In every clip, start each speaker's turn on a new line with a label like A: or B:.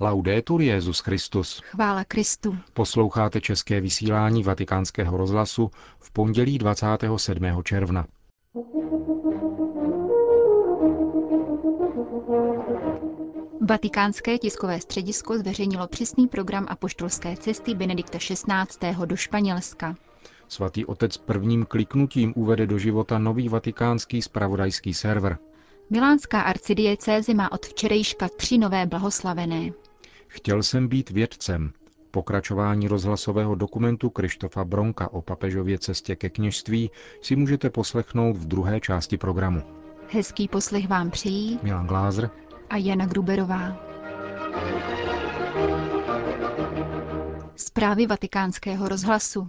A: Laudetur Jezus Christus.
B: Chvála Kristu.
A: Posloucháte české vysílání Vatikánského rozhlasu v pondělí 27. června.
B: Vatikánské tiskové středisko zveřejnilo přesný program apoštolské cesty Benedikta XVI. do Španělska.
A: Svatý otec prvním kliknutím uvede do života nový vatikánský spravodajský server.
B: Milánská arcidiecéze má od včerejška tři nové blahoslavené.
A: Chtěl jsem být vědcem. Pokračování rozhlasového dokumentu Krištofa Bronka o papežově cestě ke kněžství si můžete poslechnout v druhé části programu.
B: Hezký poslech vám přijí
A: Milan Glázer
B: a Jana Gruberová. Zprávy vatikánského rozhlasu.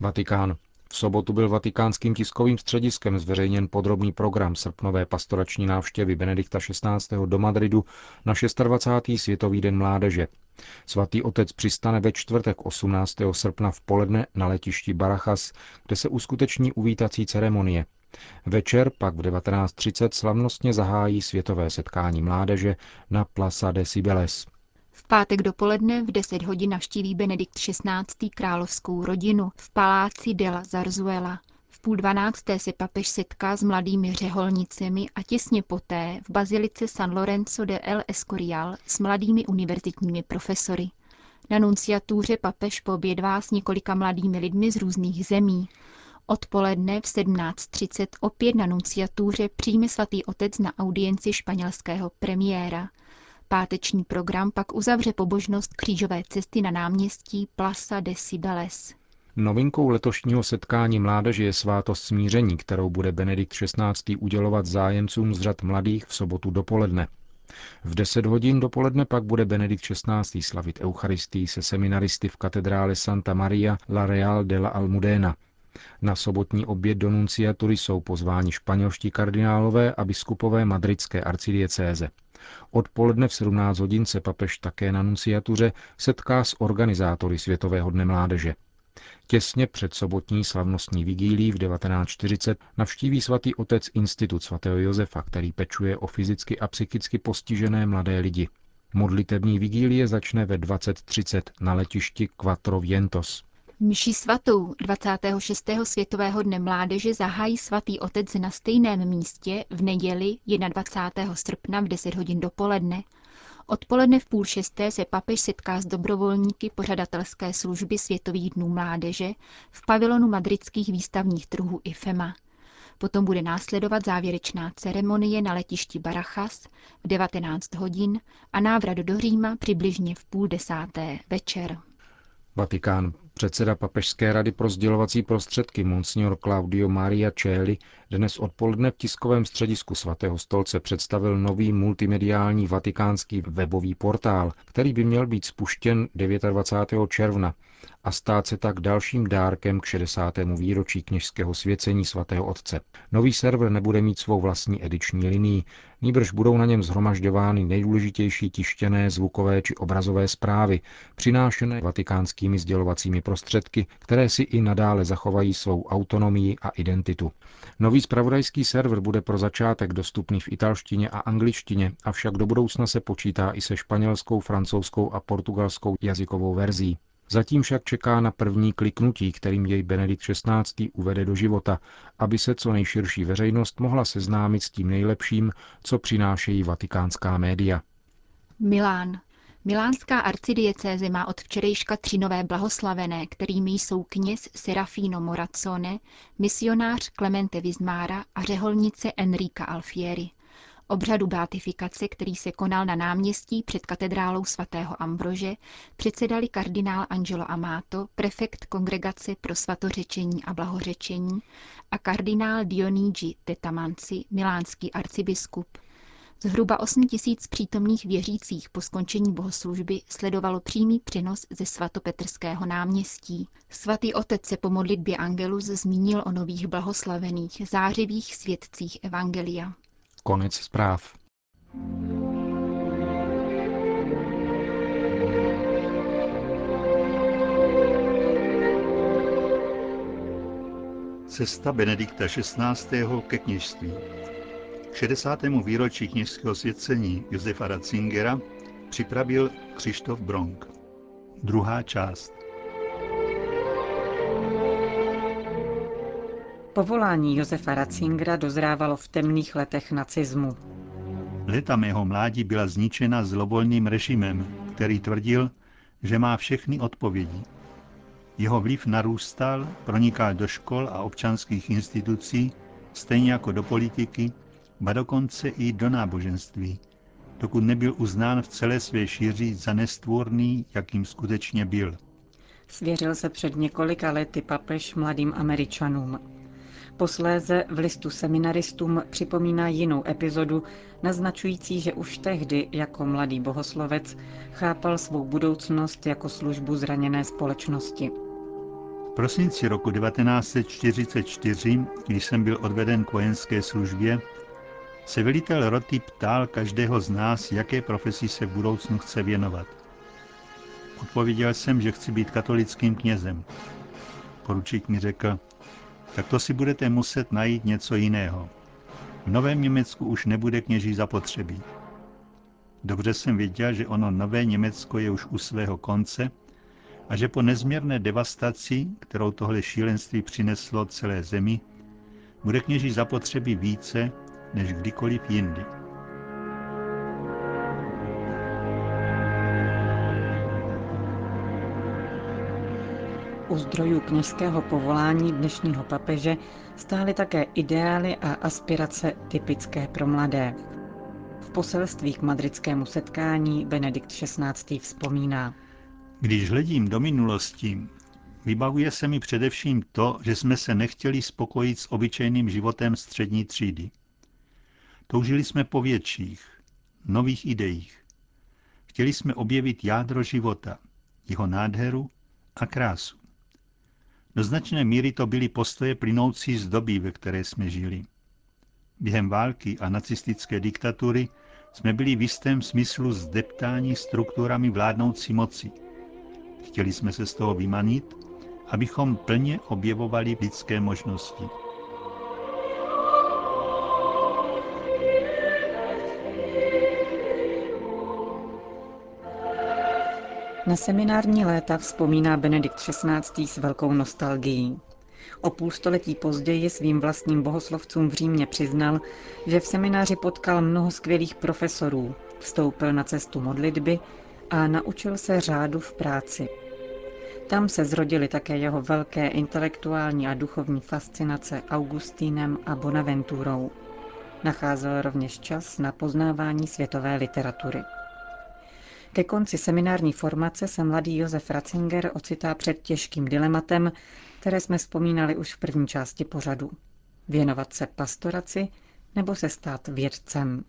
A: Vatikán. V sobotu byl vatikánským tiskovým střediskem zveřejněn podrobný program srpnové pastorační návštěvy Benedikta XVI. do Madridu na 26. Světový den mládeže. Svatý otec přistane ve čtvrtek 18. srpna v poledne na letišti Barachas, kde se uskuteční uvítací ceremonie. Večer pak v 19.30 slavnostně zahájí světové setkání mládeže na Plaza de Cibeles.
B: V pátek dopoledne v 10 hodin navštíví Benedikt XVI. královskou rodinu v paláci la Zarzuela. V půl dvanácté se papež setká s mladými řeholnicemi a těsně poté v bazilice San Lorenzo de El Escorial s mladými univerzitními profesory. Na nunciatuře papež poobědvá s několika mladými lidmi z různých zemí. Odpoledne v 17.30 opět na nunciatuře přijme svatý otec na audienci španělského premiéra. Páteční program pak uzavře pobožnost křížové cesty na náměstí Plaza de Cibeles.
A: Novinkou letošního setkání mládeže je svátost smíření, kterou bude Benedikt XVI. udělovat zájemcům z řad mladých v sobotu dopoledne. V 10 hodin dopoledne pak bude Benedikt XVI. slavit Eucharistii se seminaristy v katedrále Santa Maria la Real de la Almudena. Na sobotní oběd do nunciatury jsou pozváni španělští kardinálové a biskupové madridské arcidiecéze. Odpoledne v 17 hodin se papež také na nunciatuře setká s organizátory Světového dne mládeže. Těsně před sobotní slavnostní vigílí v 1940 navštíví svatý otec Institut svatého Josefa, který pečuje o fyzicky a psychicky postižené mladé lidi. Modlitební vigílie začne ve 20.30 na letišti Quattro Vientos.
B: Mši svatou 26. světového dne mládeže zahájí svatý otec na stejném místě v neděli 21. srpna v 10 hodin dopoledne. Odpoledne v půl šesté se papež setká s dobrovolníky pořadatelské služby Světových dnů mládeže v pavilonu madridských výstavních trhů IFEMA. Potom bude následovat závěrečná ceremonie na letišti Barachas v 19 hodin a návrat do Říma přibližně v půl desáté večer.
A: Vatikán. Předseda Papežské rady pro sdělovací prostředky Monsignor Claudio Maria Celli dnes odpoledne v tiskovém středisku svatého stolce představil nový multimediální vatikánský webový portál, který by měl být spuštěn 29. června a stát se tak dalším dárkem k 60. výročí kněžského svěcení svatého otce. Nový server nebude mít svou vlastní ediční linii, níbrž budou na něm zhromažďovány nejdůležitější tištěné zvukové či obrazové zprávy, přinášené vatikánskými sdělovacími prostředky, které si i nadále zachovají svou autonomii a identitu. Nový spravodajský server bude pro začátek dostupný v italštině a angličtině, avšak do budoucna se počítá i se španělskou, francouzskou a portugalskou jazykovou verzí. Zatím však čeká na první kliknutí, kterým jej Benedikt XVI. uvede do života, aby se co nejširší veřejnost mohla seznámit s tím nejlepším, co přinášejí vatikánská média.
B: Milán. Milánská arcidiecéze má od včerejška tři nové blahoslavené, kterými jsou kněz Serafino Morazzone, misionář Clemente Vizmára a řeholnice Enrica Alfieri. Obřadu beatifikace, který se konal na náměstí před katedrálou svatého Ambrože, předsedali kardinál Angelo Amato, prefekt Kongregace pro svatořečení a blahořečení a kardinál Dionigi Tetamanci, milánský arcibiskup. Zhruba 8 tisíc přítomných věřících po skončení bohoslužby sledovalo přímý přenos ze svatopetrského náměstí. Svatý otec se po modlitbě Angelus zmínil o nových blahoslavených, zářivých svědcích Evangelia.
A: Konec zpráv.
C: Cesta Benedikta XVI. ke kněžství. K 60. výročí kněžského svěcení Josefa Ratzingera připravil k Krištof Bronk. Druhá část.
D: Povolání Josefa Ratzingera dozrávalo v temných letech nacismu.
C: Leta mého mládí byla zničena zlovolným režimem, který tvrdil, že má všechny odpovědi. Jeho vliv narůstal, pronikal do škol a občanských institucí, stejně jako do politiky, ba dokonce i do náboženství, dokud nebyl uznán v celé své šíři za nestvůrný, jakým skutečně byl.
D: Svěřil se před několika lety papež mladým američanům. Posléze v listu seminaristům připomíná jinou epizodu, naznačující, že už tehdy jako mladý bohoslovec chápal svou budoucnost jako službu zraněné společnosti.
C: V prosinci roku 1944, když jsem byl odveden k vojenské službě, se velitel roty ptal každého z nás, jaké profesi se v budoucnu chce věnovat. Odpověděl jsem, že chci být katolickým knězem. Poručík mi řekl, tak to si budete muset najít něco jiného. V Novém Německu už nebude kněží zapotřebí. Dobře jsem věděl, že ono Nové Německo je už u svého konce a že po nezměrné devastaci, kterou tohle šílenství přineslo celé zemi, bude kněží zapotřebí více než kdykoliv jindy.
D: U zdrojů kněžského povolání dnešního papeže stály také ideály a aspirace typické pro mladé. V poselství k madridskému setkání Benedikt XVI. vzpomíná.
C: Když hledím do minulosti, vybavuje se mi především to, že jsme se nechtěli spokojit s obyčejným životem střední třídy. Toužili jsme po větších, nových ideích. Chtěli jsme objevit jádro života, jeho nádheru a krásu. Do značné míry to byly postoje plynoucí z doby, ve které jsme žili. Během války a nacistické diktatury jsme byli v jistém smyslu zdeptáni strukturami vládnoucí moci. Chtěli jsme se z toho vymanit, abychom plně objevovali lidské možnosti.
D: Na seminární léta vzpomíná Benedikt XVI. s velkou nostalgií. O půl století později svým vlastním bohoslovcům v Římě přiznal, že v semináři potkal mnoho skvělých profesorů, vstoupil na cestu modlitby a naučil se řádu v práci. Tam se zrodily také jeho velké intelektuální a duchovní fascinace Augustínem a Bonaventurou. Nacházel rovněž čas na poznávání světové literatury. Ke konci seminární formace se mladý Josef Ratzinger ocitá před těžkým dilematem, které jsme vzpomínali už v první části pořadu. Věnovat se pastoraci nebo se stát vědcem.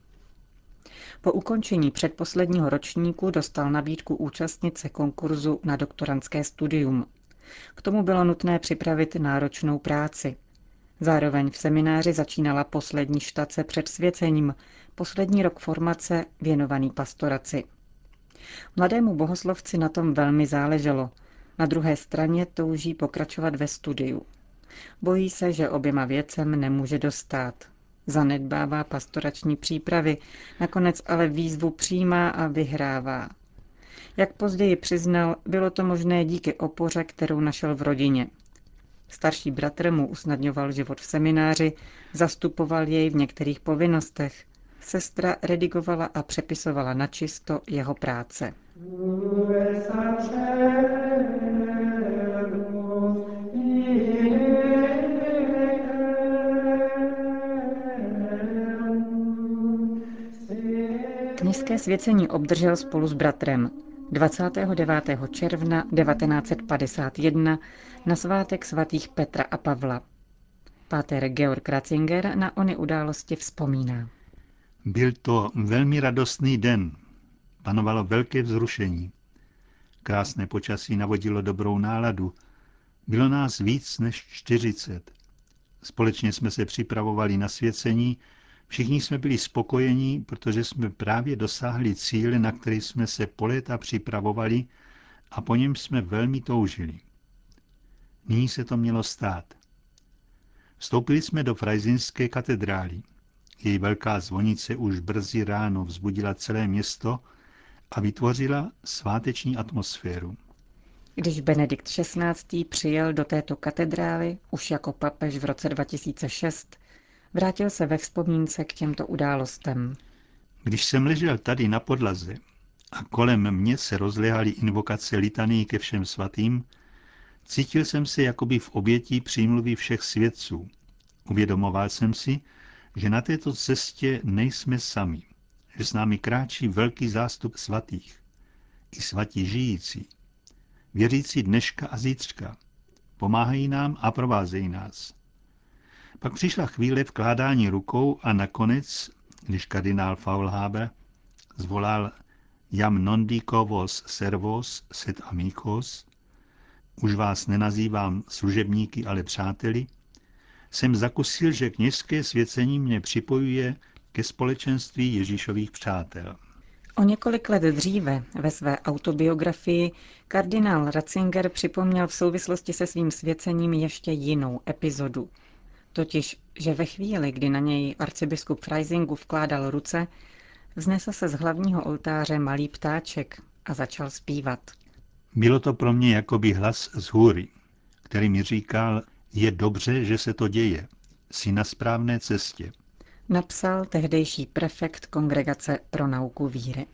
D: Po ukončení předposledního ročníku dostal nabídku účastnit se konkurzu na doktorantské studium. K tomu bylo nutné připravit náročnou práci. Zároveň v semináři začínala poslední štace před svěcením, poslední rok formace věnovaný pastoraci. Mladému bohoslovci na tom velmi záleželo. Na druhé straně touží pokračovat ve studiu. Bojí se, že oběma věcem nemůže dostat. Zanedbává pastorační přípravy, nakonec ale výzvu přijímá a vyhrává. Jak později přiznal, bylo to možné díky opoře, kterou našel v rodině. Starší bratr mu usnadňoval život v semináři, zastupoval jej v některých povinnostech, Sestra redigovala a přepisovala na čisto jeho práce. Kněžské svěcení obdržel spolu s bratrem 29. června 1951 na svátek svatých Petra a Pavla. Páter Georg Ratzinger na ony události vzpomíná.
C: Byl to velmi radostný den. Panovalo velké vzrušení. Krásné počasí navodilo dobrou náladu. Bylo nás víc než čtyřicet. Společně jsme se připravovali na svěcení, všichni jsme byli spokojení, protože jsme právě dosáhli cíle, na který jsme se po léta připravovali a po něm jsme velmi toužili. Nyní se to mělo stát. Vstoupili jsme do Frajzinské katedrály. Její velká zvonice už brzy ráno vzbudila celé město a vytvořila sváteční atmosféru.
D: Když Benedikt XVI. přijel do této katedrály už jako papež v roce 2006, vrátil se ve vzpomínce k těmto událostem.
C: Když jsem ležel tady na podlaze a kolem mě se rozlehaly invokace litaný ke všem svatým, cítil jsem se jakoby v obětí přímluvy všech svědců. Uvědomoval jsem si, že na této cestě nejsme sami, že s námi kráčí velký zástup svatých, i svatí žijící, věřící dneška a zítřka. Pomáhají nám a provázejí nás. Pak přišla chvíle vkládání rukou a nakonec, když kardinál Faulhaber zvolal Jam non dico vos servos sed amicos, už vás nenazývám služebníky, ale přáteli, jsem zakusil, že kněžské svěcení mě připojuje ke společenství Ježíšových přátel.
D: O několik let dříve ve své autobiografii kardinál Ratzinger připomněl v souvislosti se svým svěcením ještě jinou epizodu. Totiž, že ve chvíli, kdy na něj arcibiskup Freisingu vkládal ruce, vznesl se z hlavního oltáře malý ptáček a začal zpívat.
C: Bylo to pro mě jakoby hlas z hůry, který mi říkal, je dobře, že se to děje, jsi na správné cestě.
D: Napsal tehdejší prefekt Kongregace pro nauku víry.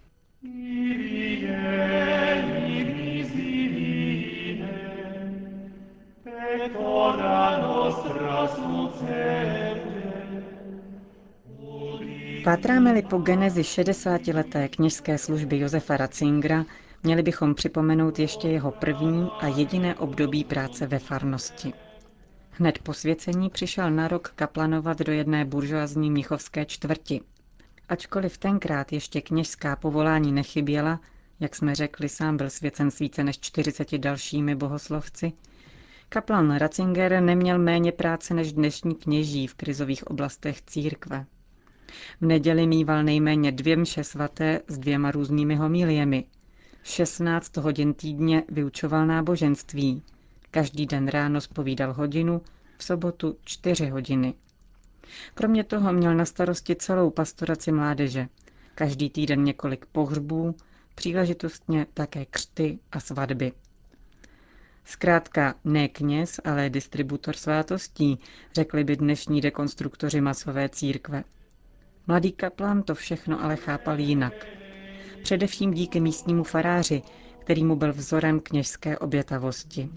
D: Pátráme-li po genezi 60-leté kněžské služby Josefa Ratzingera, měli bychom připomenout ještě jeho první a jediné období práce ve farnosti. Hned po svěcení přišel na rok kaplanovat do jedné buržoazní mnichovské čtvrti. Ačkoliv tenkrát ještě kněžská povolání nechyběla, jak jsme řekli, sám byl svěcen s více než 40 dalšími bohoslovci, kaplan Ratzinger neměl méně práce než dnešní kněží v krizových oblastech církve. V neděli mýval nejméně dvě mše svaté s dvěma různými homíliemi. 16 hodin týdně vyučoval náboženství. Každý den ráno spovídal hodinu, v sobotu čtyři hodiny. Kromě toho měl na starosti celou pastoraci mládeže. Každý týden několik pohřbů, příležitostně také křty a svatby. Zkrátka ne kněz, ale distributor svátostí, řekli by dnešní dekonstruktoři masové církve. Mladý kaplan to všechno ale chápal jinak. Především díky místnímu faráři, který mu byl vzorem kněžské obětavosti.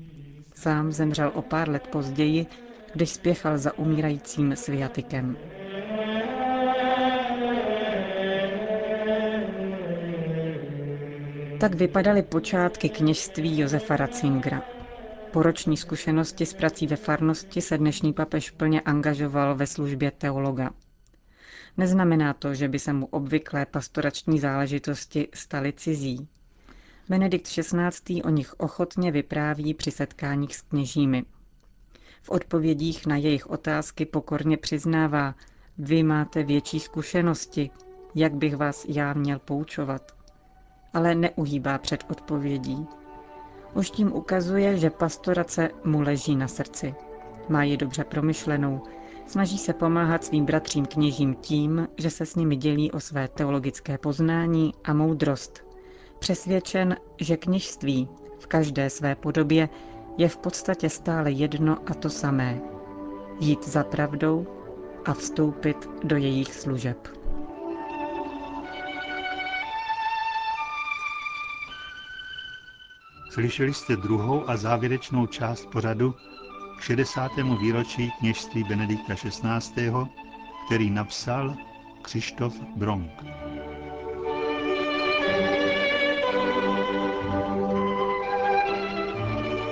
D: Sám zemřel o pár let později, když spěchal za umírajícím sviatikem. Tak vypadaly počátky kněžství Josefa Ratzingera. Po roční zkušenosti s prací ve farnosti se dnešní papež plně angažoval ve službě teologa. Neznamená to, že by se mu obvyklé pastorační záležitosti staly cizí. Benedikt XVI. o nich ochotně vypráví při setkáních s kněžími. V odpovědích na jejich otázky pokorně přiznává, vy máte větší zkušenosti, jak bych vás já měl poučovat. Ale neuhýbá před odpovědí. Už tím ukazuje, že pastorace mu leží na srdci. Má ji dobře promyšlenou, snaží se pomáhat svým bratřím kněžím tím, že se s nimi dělí o své teologické poznání a moudrost. Přesvědčen, že kněžství v každé své podobě je v podstatě stále jedno a to samé. Jít za pravdou a vstoupit do jejich služeb.
C: Slyšeli jste druhou a závěrečnou část pořadu k 60. výročí kněžství Benedikta XVI., který napsal Křištof Bronk.